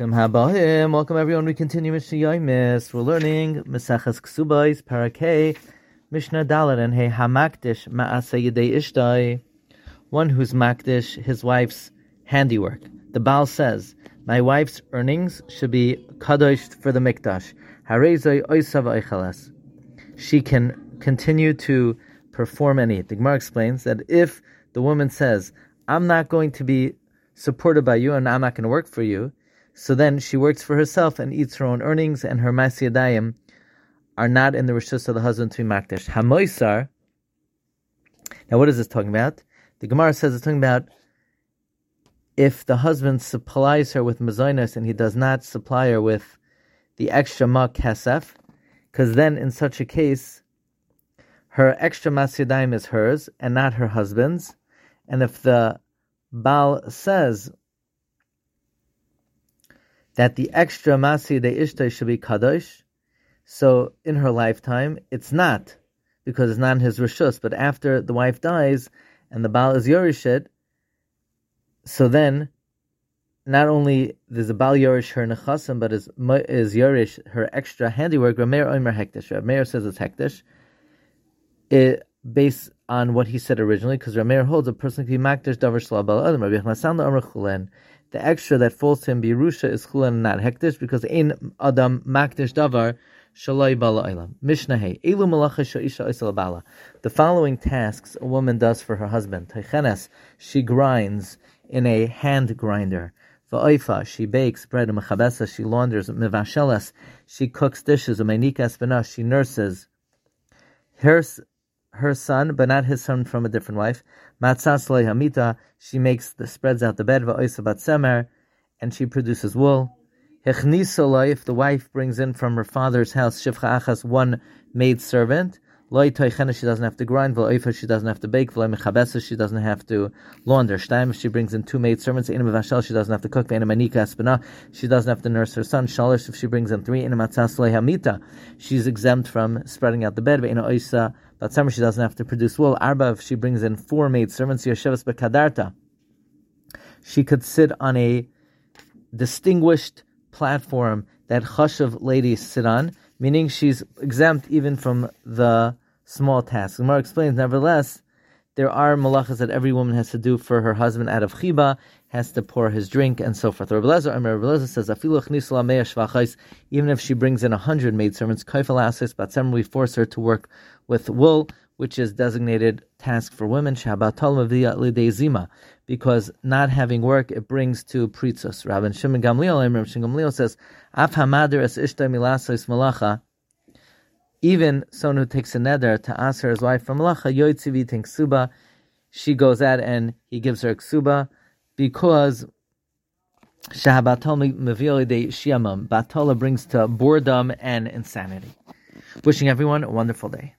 Welcome everyone. We continue Mishnah Yomis. We're learning Mesachas Ksubais Parakei Mishnah Dalet and Hey Hamakdish Yedei Ishtai. One who's makdish his wife's handiwork. The Baal says, "My wife's earnings should be kadosh for the mikdash. She can continue to perform any. The Gemara explains that if the woman says, "I'm not going to be supported by you and I'm not going to work for you," So then she works for herself and eats her own earnings, and her masyadayim are not in the rishus of the husband to be makdash. Hamoisar. Now, what is this talking about? The Gemara says it's talking about if the husband supplies her with mazoinas and he does not supply her with the extra ma kesef, because then in such a case, her extra masyadayim is hers and not her husband's. And if the Baal says that the extra masi de ishtai should be kadosh. So in her lifetime, it's not because it's not in his rishus. But after the wife dies and the baal is yorishit, so then not only does the baal yorish her nechasim, but is is yorish her extra handiwork. Rameir oimer hektish. Rameir says it's hektish. It based on what he said originally, because Rameir holds a person can be makdish davar shalabal adam. Rabbi Chnasan the extra that falls to him birusha is chulan and not hektish because in adam makdish davar shalai bala ilam. Mishnah hey elu malacha sha'isha isal bala. The following tasks a woman does for her husband. Teichenes she grinds in a hand grinder. Va'oifa, she bakes bread, mechabesa, she launders, mevashelas, she cooks dishes, umeinika espinash, she nurses. Her her son, but not his son from a different wife. Matzas hamita, she makes the spreads out the bed, va'oisa bat semer, and she produces wool. Hechnisa if the wife brings in from her father's house, shivcha achas, one maid servant, Loi toichena, she doesn't have to grind. V'loifa, she doesn't have to bake. V'loi mechabesa, she doesn't have to launder. Shtaim, she brings in two maid servants. Ina mevashel, she doesn't have to cook. Ve'ina manika espana, she doesn't have to nurse her son. Shalish, if she brings in three. Ina matzas hamita, she's exempt from spreading out the bed. Ve'ina oisa, summer she doesn't have to produce wool. Arba, if she brings in four maid servants. Yeshevas bekadarta, she could sit on a distinguished platform that chashav ladies sit on meaning she's exempt even from the small tasks. Gemara explains, nevertheless, there are malachas that every woman has to do for her husband out of chiba, has to pour his drink, and so forth. Rabbi Lezer, Lezer says, even if she brings in a hundred maidservants, but some we force her to work with wool, which is designated task for women, because not having work, it brings to pritzus. Rabbi Shimon Gamliel, Rabbi Shimon Gamliel says, Af hamader es ishta milasos malacha, even someone who takes a neder to ask her his wife from malacha, yoitzivi suba, she goes out and he gives her ksuba, because Shahabatol Mavili de Shiamam, Batola brings to boredom and insanity. Wishing everyone a wonderful day.